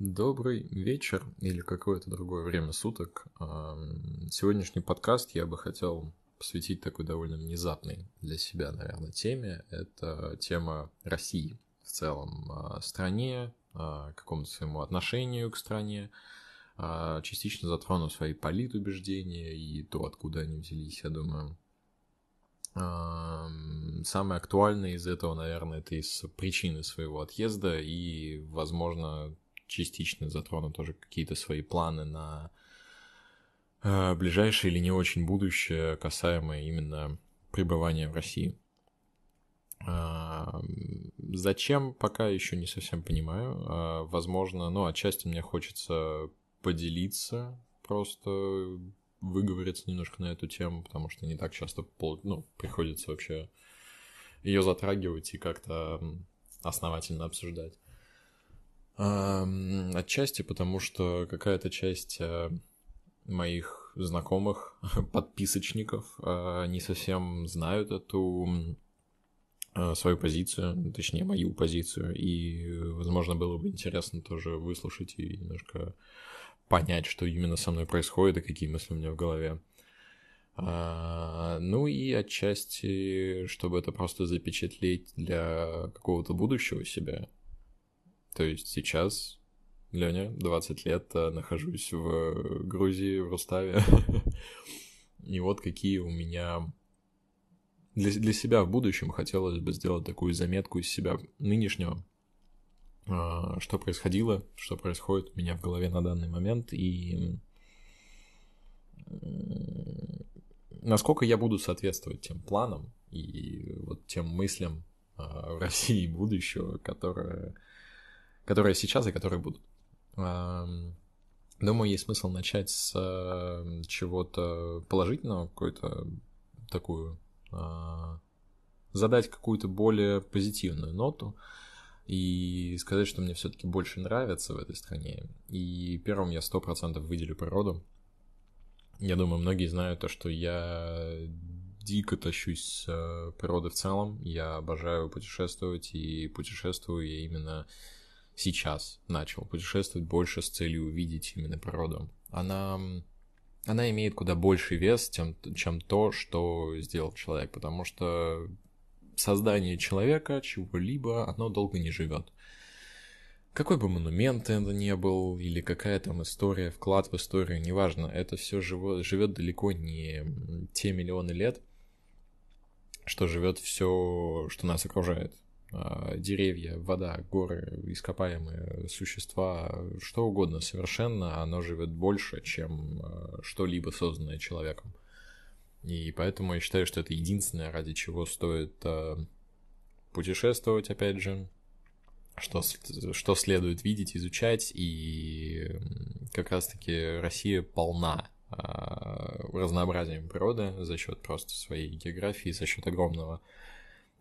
Добрый вечер или какое-то другое время суток. Сегодняшний подкаст я бы хотел посвятить такой довольно внезапной для себя, наверное, теме. Это тема России в целом, стране, какому-то своему отношению к стране. Частично затрону свои политубеждения и то, откуда они взялись, я думаю. Самое актуальное из этого, наверное, это из причины своего отъезда и, возможно, частично затрону тоже какие-то свои планы на э, ближайшее или не очень будущее, касаемое именно пребывания в России. Э, зачем, пока еще не совсем понимаю. Э, возможно, ну, отчасти мне хочется поделиться, просто выговориться немножко на эту тему, потому что не так часто ну, приходится вообще ее затрагивать и как-то основательно обсуждать. Отчасти потому, что какая-то часть э, моих знакомых, подписочников, э, не совсем знают эту э, свою позицию, точнее, мою позицию, и, возможно, было бы интересно тоже выслушать и немножко понять, что именно со мной происходит и какие мысли у меня в голове. А, ну и отчасти, чтобы это просто запечатлеть для какого-то будущего себя, то есть сейчас, Леня, 20 лет, э, нахожусь в Грузии, в Руставе. И вот какие у меня... Для, для себя в будущем хотелось бы сделать такую заметку из себя нынешнего, а, что происходило, что происходит у меня в голове на данный момент, и насколько я буду соответствовать тем планам и вот тем мыслям а, в России будущего, которые которые сейчас и которые будут. Думаю, есть смысл начать с э, чего-то положительного, какую-то такую... А, задать какую-то более позитивную ноту и сказать, что мне все-таки больше нравится в этой стране. И первым я сто процентов выделю природу. Я думаю, многие знают то, что я дико тащусь с э, природы в целом. Я обожаю путешествовать, и путешествую я именно сейчас начал путешествовать больше с целью увидеть именно природу. Она, она имеет куда больший вес, чем, чем то, что сделал человек, потому что создание человека, чего-либо, оно долго не живет. Какой бы монумент это ни был, или какая там история, вклад в историю, неважно, это все живет далеко не те миллионы лет, что живет все, что нас окружает. А, деревья, вода, горы, ископаемые существа, что угодно совершенно, оно живет больше, чем а, что-либо созданное человеком. И поэтому я считаю, что это единственное, ради чего стоит а, путешествовать, опять же, что, что следует видеть, изучать, и как раз-таки Россия полна разнообразием природы за счет просто своей географии, за счет огромного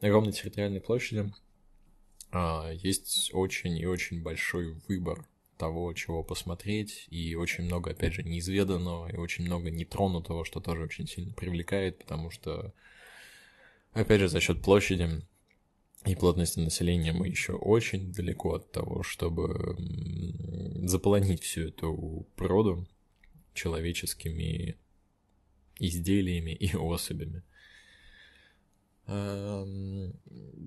огромной территориальной площади а, есть очень и очень большой выбор того, чего посмотреть, и очень много, опять же, неизведанного, и очень много нетронутого, что тоже очень сильно привлекает, потому что, опять же, за счет площади и плотности населения мы еще очень далеко от того, чтобы заполонить всю эту природу человеческими изделиями и особями. Эм,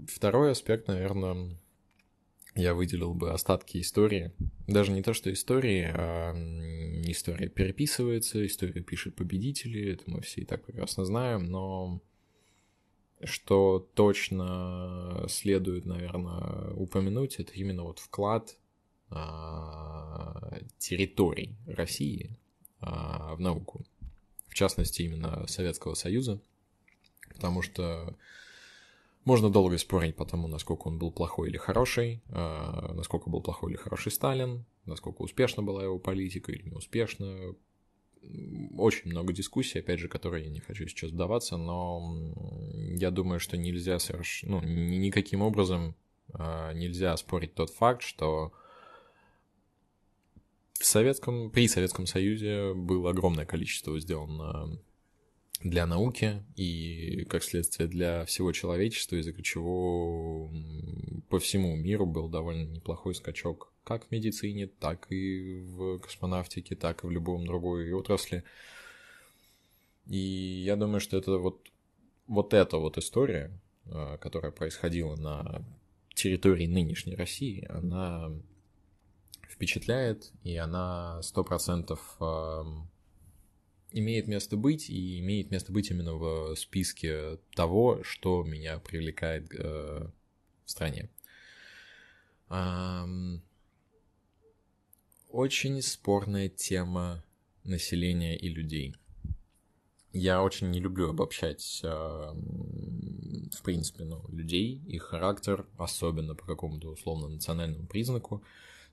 второй аспект, наверное, я выделил бы остатки истории. Даже не то, что истории, а история переписывается, историю пишет победители, это мы все и так прекрасно знаем, но что точно следует, наверное, упомянуть, это именно вот вклад а, территорий России а, в науку. В частности, именно Советского Союза – потому что можно долго спорить по тому, насколько он был плохой или хороший, э, насколько был плохой или хороший Сталин, насколько успешна была его политика или неуспешна. Очень много дискуссий, опять же, которые я не хочу сейчас вдаваться, но я думаю, что нельзя соверш... ну, никаким образом э, нельзя спорить тот факт, что в Советском, при Советском Союзе было огромное количество сделано для науки и, как следствие, для всего человечества, из-за чего по всему миру был довольно неплохой скачок как в медицине, так и в космонавтике, так и в любом другой отрасли. И я думаю, что это вот, вот эта вот история, а, которая происходила на территории нынешней России, она впечатляет, и она сто процентов имеет место быть, и имеет место быть именно в списке того, что меня привлекает э, в стране. Эм, очень спорная тема населения и людей. Я очень не люблю обобщать, э, в принципе, ну, людей, их характер, особенно по какому-то условно национальному признаку.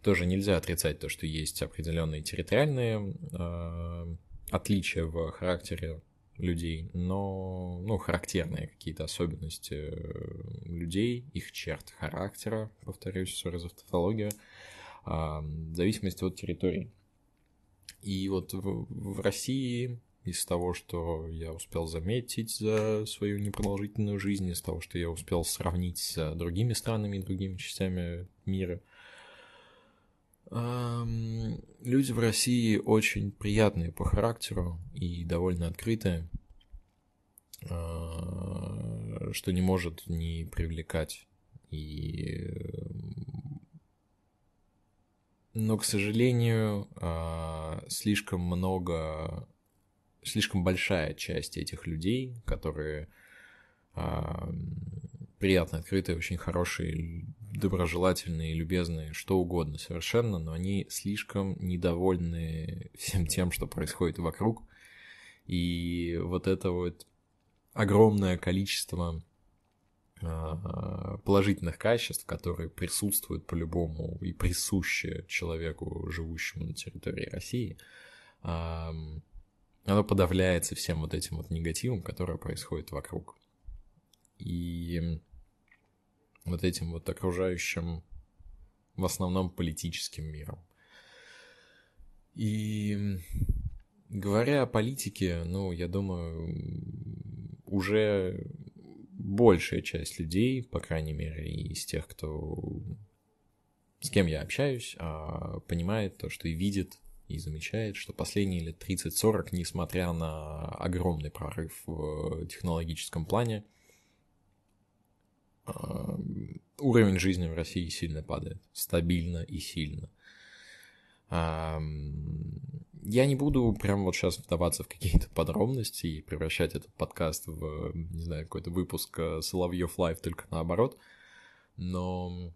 Тоже нельзя отрицать то, что есть определенные территориальные э, отличия в характере людей, но, ну, характерные какие-то особенности э, людей, их черт характера, повторюсь, sorry за тавтологию, а, в зависимости от территории. И вот в России из того, что я успел заметить за свою непродолжительную жизнь, из того, что я успел сравнить с другими странами и другими частями мира, Люди в России очень приятные по характеру и довольно открытые, а, что не может не привлекать. И... Но, к сожалению, а, слишком много, слишком большая часть этих людей, которые приятно открытые, очень хорошие доброжелательные, любезные, что угодно совершенно, но они слишком недовольны всем тем, что происходит вокруг. И вот это вот огромное количество а, положительных качеств, которые присутствуют по-любому и присущи человеку, живущему на территории России, оно подавляется всем вот этим вот негативом, который происходит вокруг. И вот этим вот окружающим в основном политическим миром. И говоря о политике, ну, я думаю, уже большая часть людей, по крайней мере, из тех, кто с кем я общаюсь, а, понимает то, что и видит, и замечает, что последние лет 30-40, несмотря на огромный прорыв в технологическом плане, уровень жизни в России сильно падает, стабильно и сильно. Я не буду прямо вот сейчас вдаваться в какие-то подробности и превращать этот подкаст в, не знаю, какой-то выпуск э, Соловьев Лайв, только наоборот, но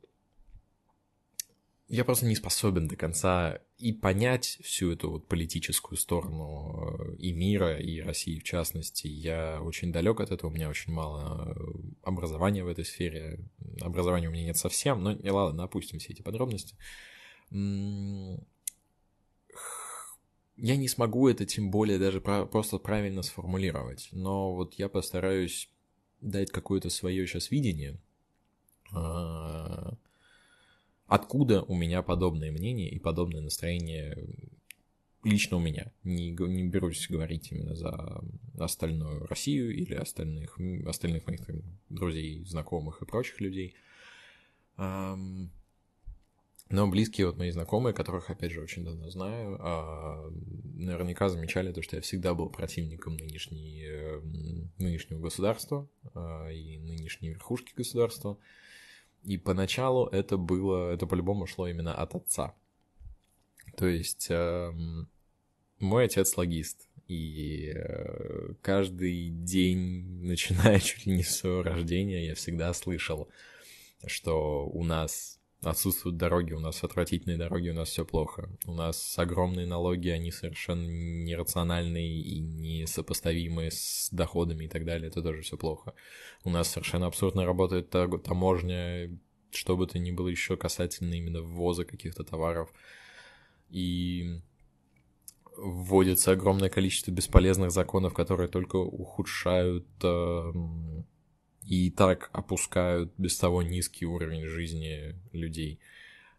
я просто не способен до конца и понять всю эту вот политическую сторону э, и мира, и России в частности. Я очень далек от этого, у меня очень мало э, образования в этой сфере. Образования у меня нет совсем, но не ладно, опустим все эти подробности. Я не смогу это тем более даже просто правильно сформулировать, но вот я постараюсь дать какое-то свое сейчас видение а, Откуда у меня подобное мнение и подобное настроение лично у меня? Не, не берусь говорить именно за остальную Россию или остальных, остальных моих там, друзей, знакомых и прочих людей. Но близкие вот мои знакомые, которых, опять же, очень давно знаю, а, наверняка замечали то, что я всегда был противником нынешней, э, нынешнего государства а, и нынешней верхушки государства. И поначалу это было, это по-любому шло именно от отца. То есть э, мой отец логист, и э, каждый день, начиная чуть ли не с своего рождения, я всегда слышал, что у нас отсутствуют дороги, у нас отвратительные дороги, у нас все плохо. У нас огромные налоги, они совершенно нерациональные и несопоставимые с доходами и так далее, это тоже все плохо. У нас совершенно абсурдно работает таможня, что бы то ни было еще касательно именно ввоза каких-то товаров. И вводится огромное количество бесполезных законов, которые только ухудшают э, и так опускают без того низкий уровень жизни людей,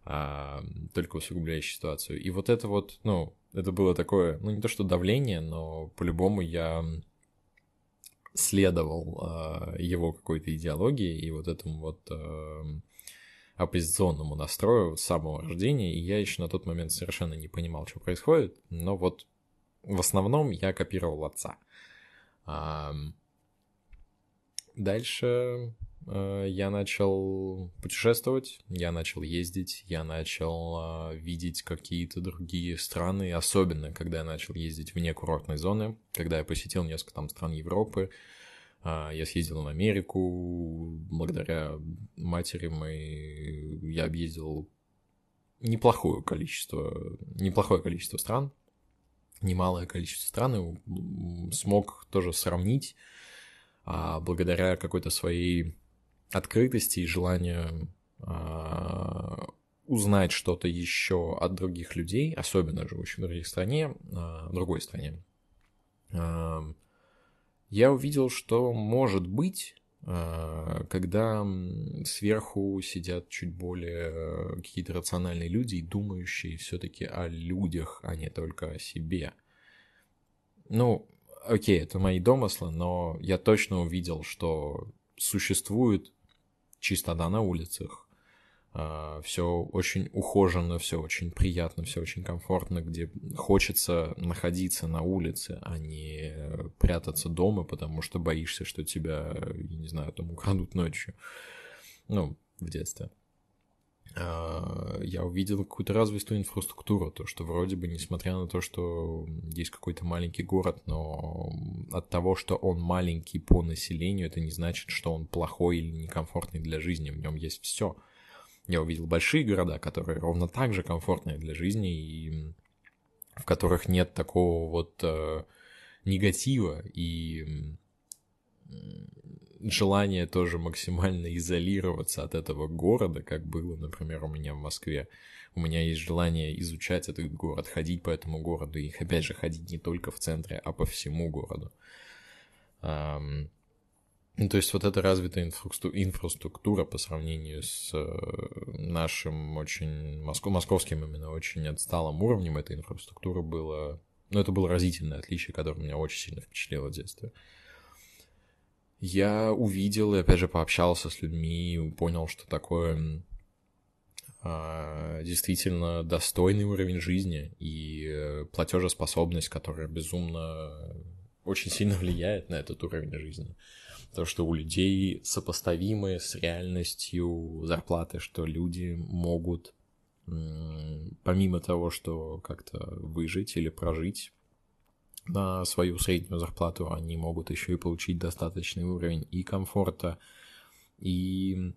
а, только усугубляющий ситуацию. И вот это вот, ну, это было такое, ну, не то что давление, но по-любому я следовал э, его какой-то идеологии и вот этому вот э, оппозиционному настрою с самого рождения, и я еще на тот момент совершенно не понимал, что происходит, но вот в основном я копировал отца. Дальше э, я начал путешествовать, я начал ездить, я начал э, видеть какие-то другие страны, особенно когда я начал ездить вне курортной зоны, когда я посетил несколько там стран Европы, э, я съездил в Америку, благодаря матери моей я объездил неплохое количество, неплохое количество стран, немалое количество стран, и смог тоже сравнить а, благодаря какой-то своей открытости и желанию а, узнать что-то еще от других людей, особенно живущих в другой стране, а, в другой стране, а, я увидел, что может быть, а, когда сверху сидят чуть более какие-то рациональные люди и думающие все-таки о людях, а не только о себе. Ну, окей, это мои домыслы, но я точно увидел, что существует чистота на улицах, а, все очень ухоженно, все очень приятно, все очень комфортно, где хочется находиться на улице, а не прятаться дома, потому что боишься, что тебя, я не знаю, там украдут ночью. Ну, в детстве. А, я увидел какую-то развитую инфраструктуру, то, что вроде бы, несмотря на то, что есть какой-то маленький город, но от того, что он маленький по населению, это не значит, что он плохой или некомфортный для жизни, в нем есть все. Я увидел большие города, которые ровно так же комфортные для жизни, и в которых нет такого вот э, негатива и желание тоже максимально изолироваться от этого города, как было, например, у меня в Москве. У меня есть желание изучать этот город, ходить по этому городу, и опять же ходить не только в центре, а по всему городу. Ну, то есть вот эта развитая инфраструктура по сравнению с э, нашим очень моск... московским именно очень отсталым уровнем этой инфраструктуры было... Ну, это было разительное отличие, которое меня очень сильно впечатлило в детстве. Uh, я увидел и, опять же, пообщался с людьми понял, что такое а, действительно достойный уровень жизни и э, платежеспособность, которая безумно очень сильно влияет на этот уровень жизни. То, что у людей сопоставимы с реальностью зарплаты, что люди могут, помимо того, что как-то выжить или прожить, на свою среднюю зарплату они могут еще и получить достаточный уровень и комфорта, и,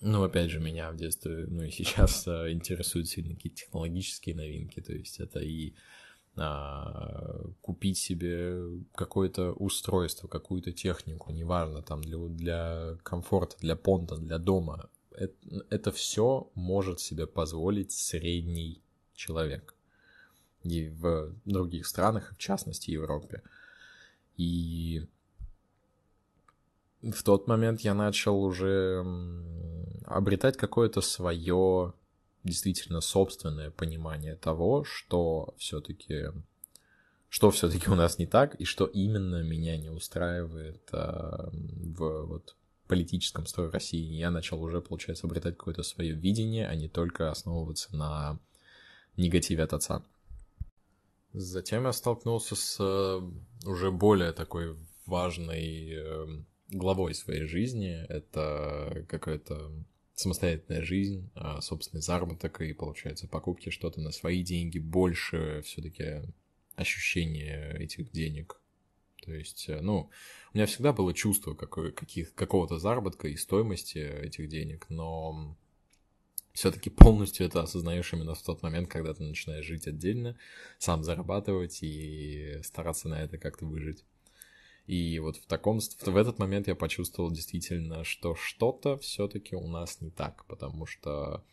ну, опять же, меня в детстве, ну и сейчас а, интересуют сильно какие-то технологические новинки, то есть это и а, купить себе какое-то устройство, какую-то технику, неважно, там, для, для комфорта, для понта, для дома, это, это все может себе позволить средний человек и в других странах, в частности Европе. И в тот момент я начал уже обретать какое-то свое действительно собственное понимание того, что все-таки что все-таки у нас не так и что именно меня не устраивает а, в вот политическом строе России. Я начал уже, получается, обретать какое-то свое видение, а не только основываться на негативе от отца. Затем я столкнулся с э, уже более такой важной эм, главой своей жизни. Это какая-то самостоятельная жизнь, а, собственный заработок и, получается, покупки что-то на свои деньги, больше все-таки ощущение этих денег. То есть, э, ну, у меня всегда было чувство какого-то заработка и стоимости этих денег, но все-таки полностью это осознаешь именно в тот момент, когда ты начинаешь жить отдельно, сам зарабатывать и стараться на это как-то выжить. И вот в таком, в этот момент я почувствовал действительно, что что-то все-таки у нас не так, потому что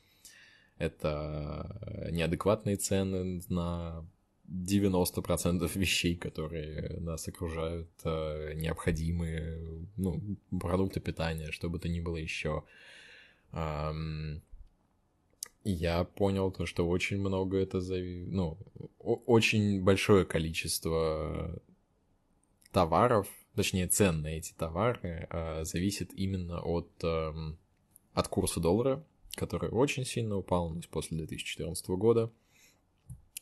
это неадекватные цены на 90% вещей, которые нас окружают, э, необходимые, ну, продукты питания, что бы то ни было еще я понял то, что очень много это зави... ну, очень большое количество товаров точнее, цен на эти товары зависит именно от, эм, от курса доллара, который очень сильно упал после 2014 года.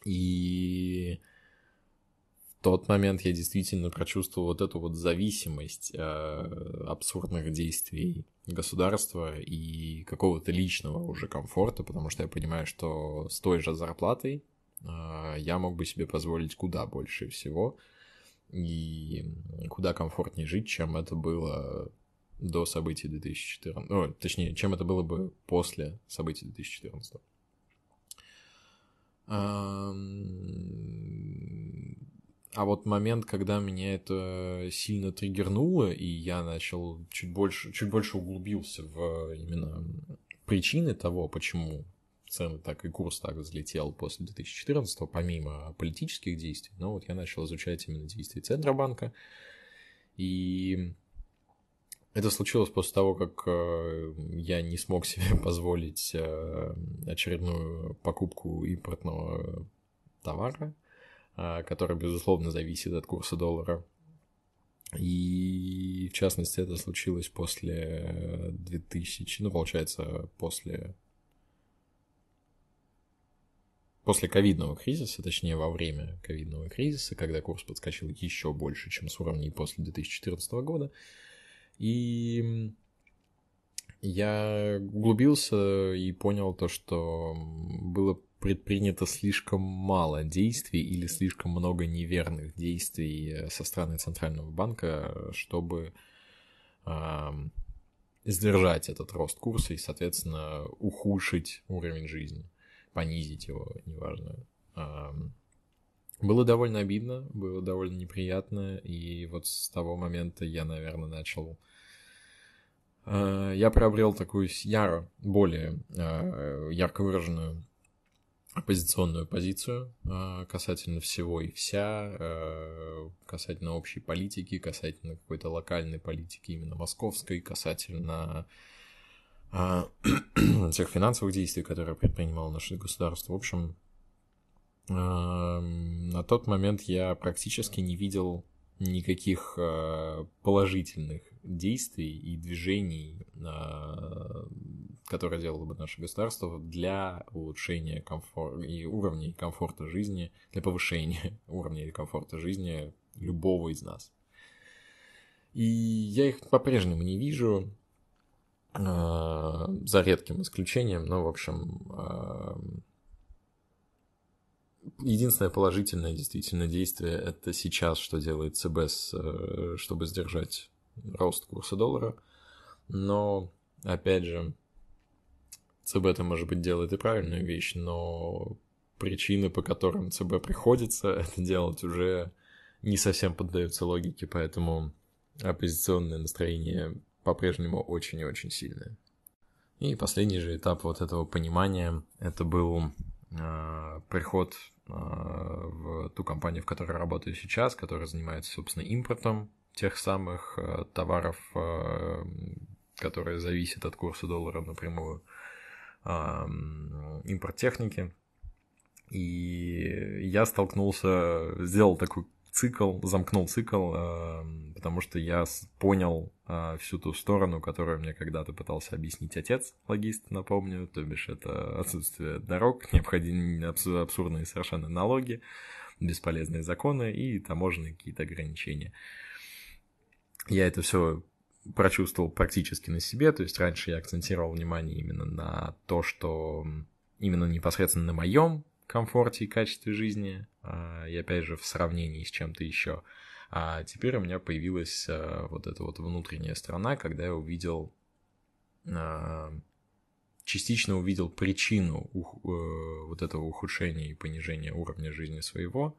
И тот момент я действительно прочувствовал вот эту вот зависимость э, абсурдных действий государства и какого-то личного уже комфорта, потому что я понимаю, что с той же зарплатой э, я мог бы себе позволить куда больше всего и куда комфортнее жить, чем это было до событий 2014, о, точнее, чем это было бы после событий 2014. А вот момент, когда меня это сильно триггернуло, и я начал чуть больше, чуть больше углубился в именно причины того, почему цены так и курс так взлетел после 2014, помимо политических действий, но вот я начал изучать именно действия Центробанка, и это случилось после того, как э, я не смог себе позволить э, очередную покупку импортного товара, который, безусловно, зависит от курса доллара. И, в частности, это случилось после 2000, ну, получается, после после ковидного кризиса, точнее во время ковидного кризиса, когда курс подскочил еще больше, чем с уровней после 2014 года, и я углубился и понял то, что было предпринято слишком мало действий или слишком много неверных действий э, со стороны Центрального банка, чтобы э, сдержать этот рост курса и, соответственно, ухудшить уровень жизни, понизить его, неважно. Э, было довольно обидно, было довольно неприятно, и вот с того момента я, наверное, начал Э, я приобрел такую яро, более э, ярко выраженную оппозиционную позицию э, касательно всего и вся, касательно общей политики, касательно какой-то локальной политики, именно московской, касательно тех финансовых действий, которые предпринимало наше государство. В общем, на тот момент я практически не видел никаких положительных действий и движений, а, которые делало бы наше государство для улучшения комфорта и уровней комфорта жизни, для повышения уровня и комфорта жизни любого из нас. И я их по-прежнему не вижу, а, за редким исключением, но, в общем, а, единственное положительное действительно действие это сейчас, что делает ЦБ, э, чтобы сдержать рост курса доллара. Но, опять же, ЦБ это, может быть, делает и правильную вещь, но причины, по которым ЦБ приходится это делать, уже не совсем поддаются логике, поэтому оппозиционное настроение по-прежнему очень и очень сильное. И последний же этап вот этого понимания, это был э, приход э, в ту компанию, в которой работаю сейчас, которая занимается, собственно, импортом тех самых э, товаров, э, которые зависят от курса доллара напрямую, импорт техники. И я столкнулся, сделал такой цикл, замкнул цикл, потому что я понял всю ту сторону, которую мне когда-то пытался объяснить отец, логист, напомню, то бишь это отсутствие дорог, необходимые абсурдные совершенно налоги, бесполезные законы и таможенные какие-то ограничения я это все прочувствовал практически на себе, то есть раньше я акцентировал внимание именно на то, что именно непосредственно на моем комфорте и качестве жизни, а, и опять же в сравнении с чем-то еще. А теперь у меня появилась а, вот эта вот внутренняя сторона, когда я увидел, а, частично увидел причину э, вот этого ухудшения и понижения уровня жизни своего,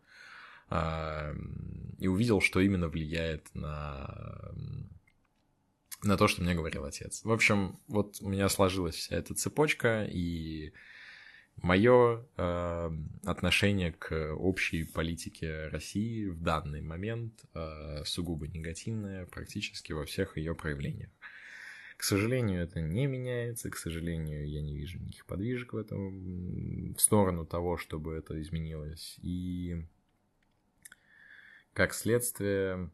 и увидел, что именно влияет на, на то, что мне говорил отец. В общем, вот у меня сложилась вся эта цепочка, и мое э, отношение к общей политике России в данный момент э, сугубо негативное практически во всех ее проявлениях. К сожалению, это не меняется, к сожалению, я не вижу никаких подвижек в этом, в сторону того, чтобы это изменилось. И как следствие,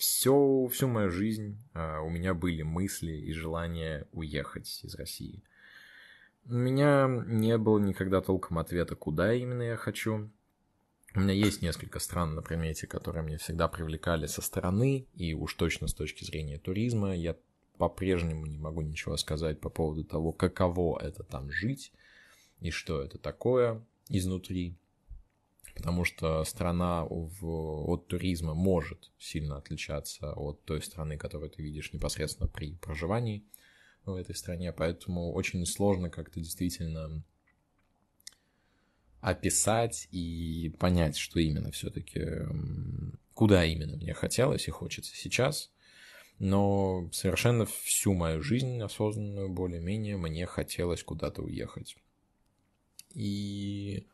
все, всю мою жизнь а, у меня были мысли и желание уехать из России. У меня не было никогда толком ответа, куда именно я хочу. У меня есть несколько стран на примете, которые мне всегда привлекали со стороны, и уж точно с точки зрения туризма я по-прежнему не могу ничего сказать по поводу того, каково это там жить и что это такое изнутри. Потому что страна в, от туризма может сильно отличаться от той страны, которую ты видишь непосредственно при проживании в этой стране. Поэтому очень сложно как-то действительно описать и понять, что именно все-таки, куда именно мне хотелось и хочется сейчас. Но совершенно всю мою жизнь осознанную, более-менее, мне хотелось куда-то уехать. И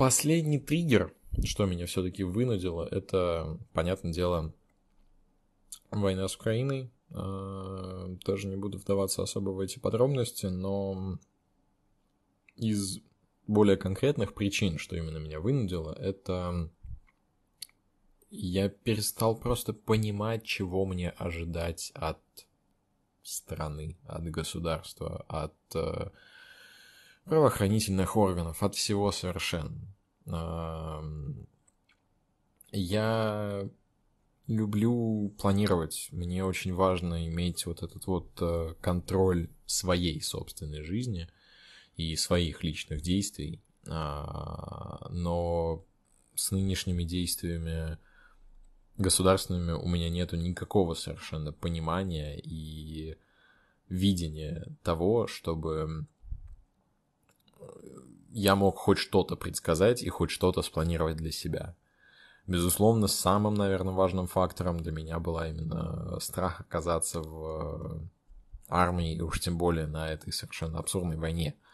последний триггер, что меня все-таки вынудило, это, понятное дело, война с Украиной. А, тоже не буду вдаваться особо в эти подробности, но из более конкретных причин, что именно меня вынудило, это я перестал просто понимать, чего мне ожидать от страны, от государства, от э, правоохранительных органов, от всего совершенно. Я люблю планировать. Мне очень важно иметь вот этот вот э, контроль своей собственной жизни – и своих личных действий, а, но с нынешними действиями государственными у меня нету никакого совершенно понимания и видения того, чтобы я мог хоть что-то предсказать и хоть что-то спланировать для себя. Безусловно, самым, наверное, важным фактором для меня была именно страх оказаться в армии, и уж тем более на этой совершенно абсурдной войне –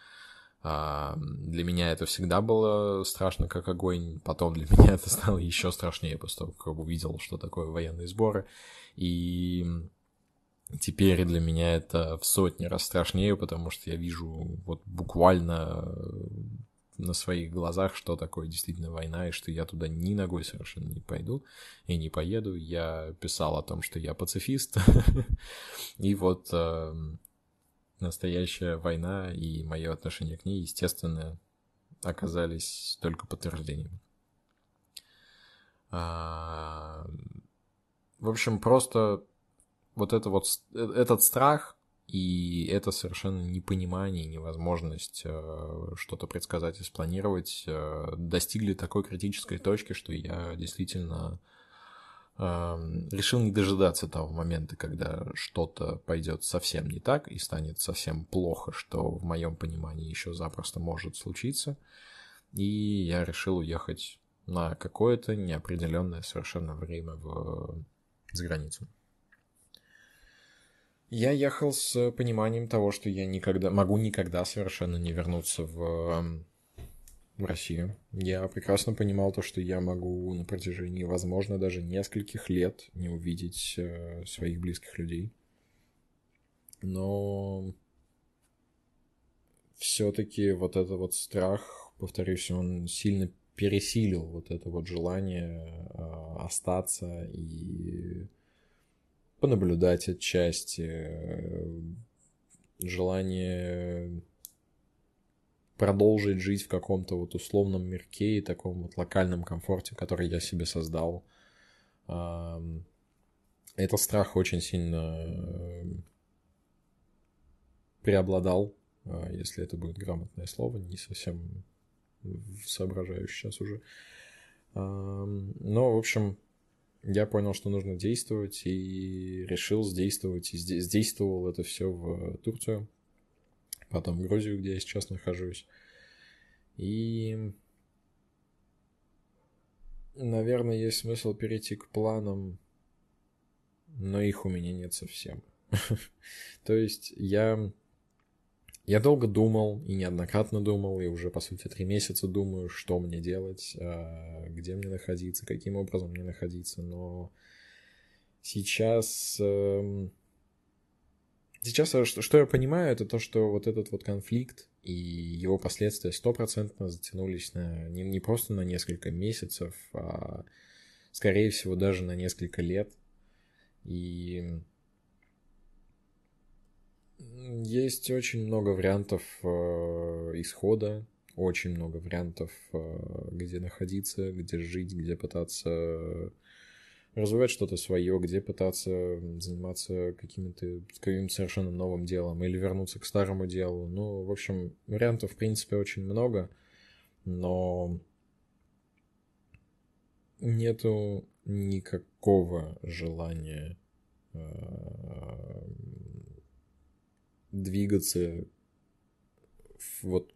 а, для меня это всегда было страшно, как огонь. Потом для меня это стало еще страшнее, после того, как увидел, что такое военные сборы. И теперь для меня это в сотни раз страшнее, потому что я вижу вот буквально на своих глазах, что такое действительно война, и что я туда ни ногой совершенно не пойду и не поеду. Я писал о том, что я пацифист, и вот эм, настоящая война и мое отношение к ней, естественно, оказались только подтверждением. А, в общем, просто вот это вот этот страх и это совершенно непонимание, невозможность э, что-то предсказать и спланировать э, достигли такой критической точки, что я действительно решил не дожидаться того момента, когда что-то пойдет совсем не так и станет совсем плохо, что в моем понимании еще запросто может случиться. И я решил уехать на какое-то неопределенное совершенно время в... за границу. Я ехал с пониманием того, что я никогда могу никогда совершенно не вернуться в в Россию. Я прекрасно понимал то, что я могу на протяжении, возможно, даже нескольких лет не увидеть э, своих близких людей. Но все-таки вот этот вот страх, повторюсь, он сильно пересилил вот это вот желание э, остаться и понаблюдать отчасти, э, желание продолжить жить в каком-то вот условном мирке и таком вот локальном комфорте, который я себе создал. Этот страх очень сильно э, преобладал, а, если это будет грамотное слово, не совсем соображаю сейчас уже. Но, в общем, я понял, что нужно действовать, и решил сдействовать, и сдействовал это все в Турцию потом в Грузию, где я сейчас нахожусь. И, наверное, есть смысл перейти к планам, но их у меня нет совсем. То есть я... Я долго думал и неоднократно думал, и уже, по сути, три месяца думаю, что мне делать, а, где мне находиться, каким образом мне находиться, но сейчас эм, Сейчас, э, что я понимаю, это то, что вот этот вот конфликт и его последствия стопроцентно затянулись на, не, не просто на несколько месяцев, а скорее всего, даже на несколько лет. И есть очень много вариантов э, исхода, очень много вариантов, э, где находиться, где жить, где пытаться развивать что-то свое, где пытаться заниматься каким-то каким совершенно новым делом или вернуться к старому делу. Ну, в общем, вариантов, в принципе, очень много, но нету никакого желания э, двигаться вот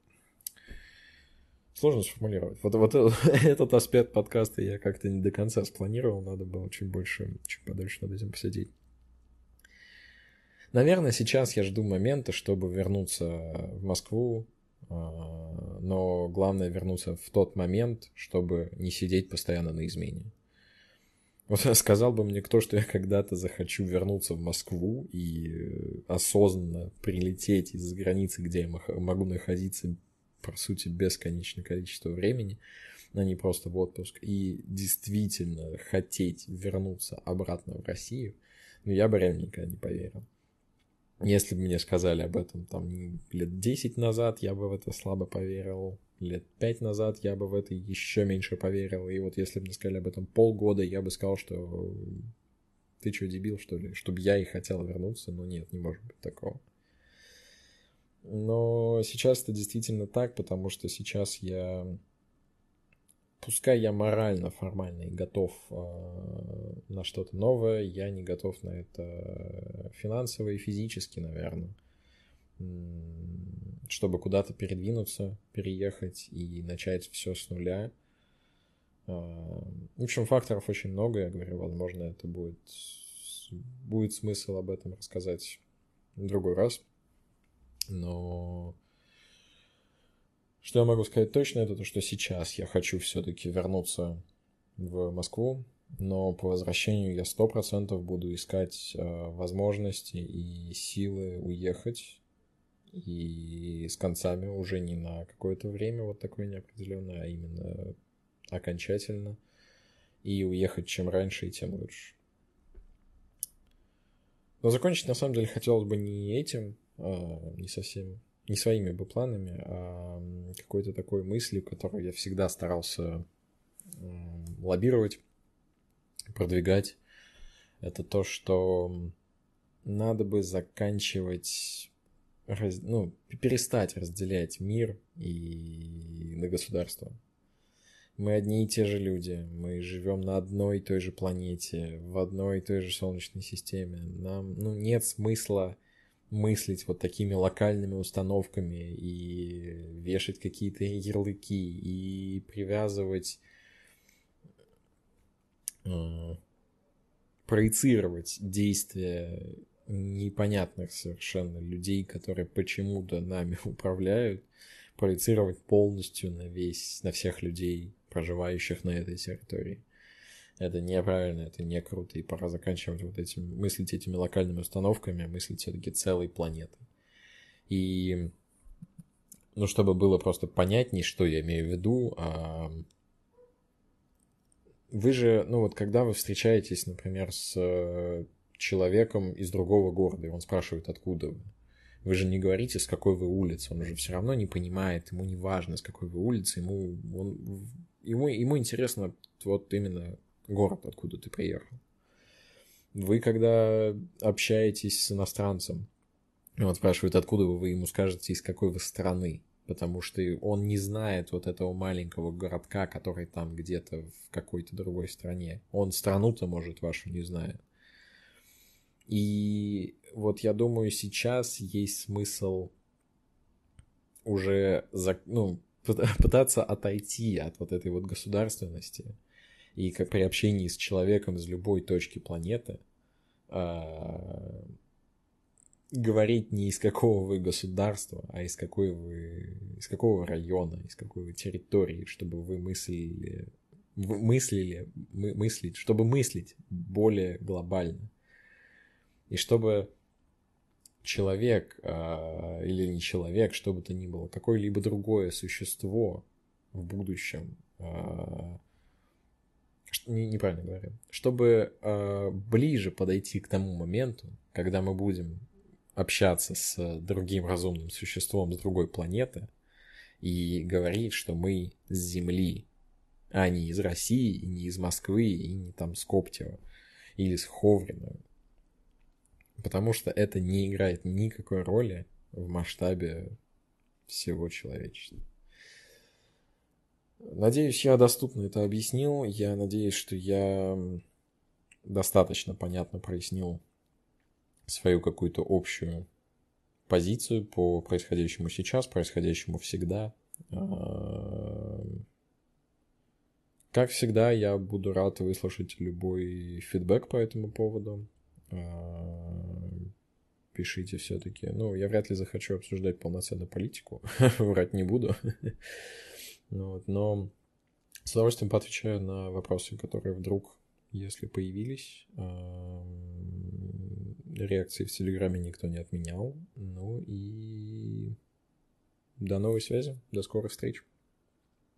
Сложно сформулировать. Вот, вот этот аспект подкаста я как-то не до конца спланировал, надо было чуть больше, чуть подольше над этим посидеть. Наверное, сейчас я жду момента, чтобы вернуться в Москву, а, но главное вернуться в тот момент, чтобы не сидеть постоянно на измене. Вот сказал бы мне кто, что я когда-то захочу вернуться в Москву и осознанно прилететь из-за границы, где я могу находиться по сути, бесконечное количество времени, а не просто в отпуск, и действительно хотеть вернуться обратно в Россию, ну, я бы реально никогда не поверил. Если бы мне сказали об этом там лет 10 назад, я бы в это слабо поверил. Лет 5 назад я бы в это еще меньше поверил. И вот если бы мне сказали об этом полгода, я бы сказал, что ты что, дебил, что ли? Чтобы я и хотел вернуться, но нет, не может быть такого. Но сейчас это действительно так, потому что сейчас я, пускай я морально, формально готов э, на что-то новое, я не готов на это финансово и физически, наверное, чтобы куда-то передвинуться, переехать и начать все с нуля. Э, в общем, факторов очень много, я говорю, возможно, это будет, будет смысл об этом рассказать в другой раз. Но что я могу сказать точно, это то, что сейчас я хочу все-таки вернуться в Москву, но по возвращению я сто процентов буду искать э, возможности и силы уехать и с концами уже не на какое-то время вот такое неопределенное, а именно окончательно и уехать чем раньше и тем лучше. Но закончить на самом деле хотелось бы не этим, а, не совсем, не своими бы планами, а какой-то такой мыслью, которую я всегда старался лоббировать, продвигать. Это то, что надо бы заканчивать, раз, ну, перестать разделять мир и на государство. Мы одни и те же люди, мы живем на одной и той же планете, в одной и той же Солнечной системе. Нам ну, нет смысла мыслить вот такими локальными установками и вешать какие-то ярлыки и привязывать, э, проецировать действия непонятных совершенно людей, которые почему-то нами управляют, проецировать полностью на весь, на всех людей, проживающих на этой территории. Это неправильно, это не круто, и пора заканчивать вот этим, мыслить этими локальными установками, а мыслить все-таки целой планетой. И, ну, чтобы было просто понятней, что я имею в виду, а... вы же, ну, вот когда вы встречаетесь, например, с э, человеком из другого города, и он спрашивает, откуда вы, вы же не говорите, с какой вы улицы, он же все равно не понимает, ему не важно, с какой вы улицы, ему, он, ему, ему интересно вот именно город, откуда ты приехал. Вы, когда общаетесь с иностранцем, он спрашивает, откуда вы, вы ему скажете, из какой вы страны, потому что он не знает вот этого маленького городка, который там где-то в какой-то другой стране. Он страну-то, может, вашу не знает. И вот я думаю, сейчас есть смысл уже ну, пытаться отойти от вот этой вот государственности и как при общении с человеком из любой точки планеты э, говорить не из какого вы государства, а из какой вы, из какого района, из какой вы территории, чтобы вы мыслили, мыслили, мы, мыслить, чтобы мыслить более глобально. И чтобы человек э, или не человек, что бы то ни было, какое-либо другое существо в будущем э, не, неправильно говорю, чтобы э, ближе подойти к тому моменту, когда мы будем общаться с другим разумным существом с другой планеты и говорить, что мы с Земли, а не из России, и не из Москвы, и не там с Коптева или с Ховрина. Потому что это не играет никакой роли в масштабе всего человечества. Надеюсь, я доступно это объяснил. Я надеюсь, что я достаточно понятно прояснил свою какую-то общую позицию по происходящему сейчас, происходящему всегда. А, как всегда, я буду рад выслушать любой фидбэк по этому поводу. Пишите все-таки. Ну, я вряд ли захочу обсуждать полноценно политику, врать не буду. Ну вот, но с удовольствием поотвечаю на вопросы, которые вдруг, если появились. Реакции в Телеграме никто не отменял. Ну и до новой связи, до скорых встреч.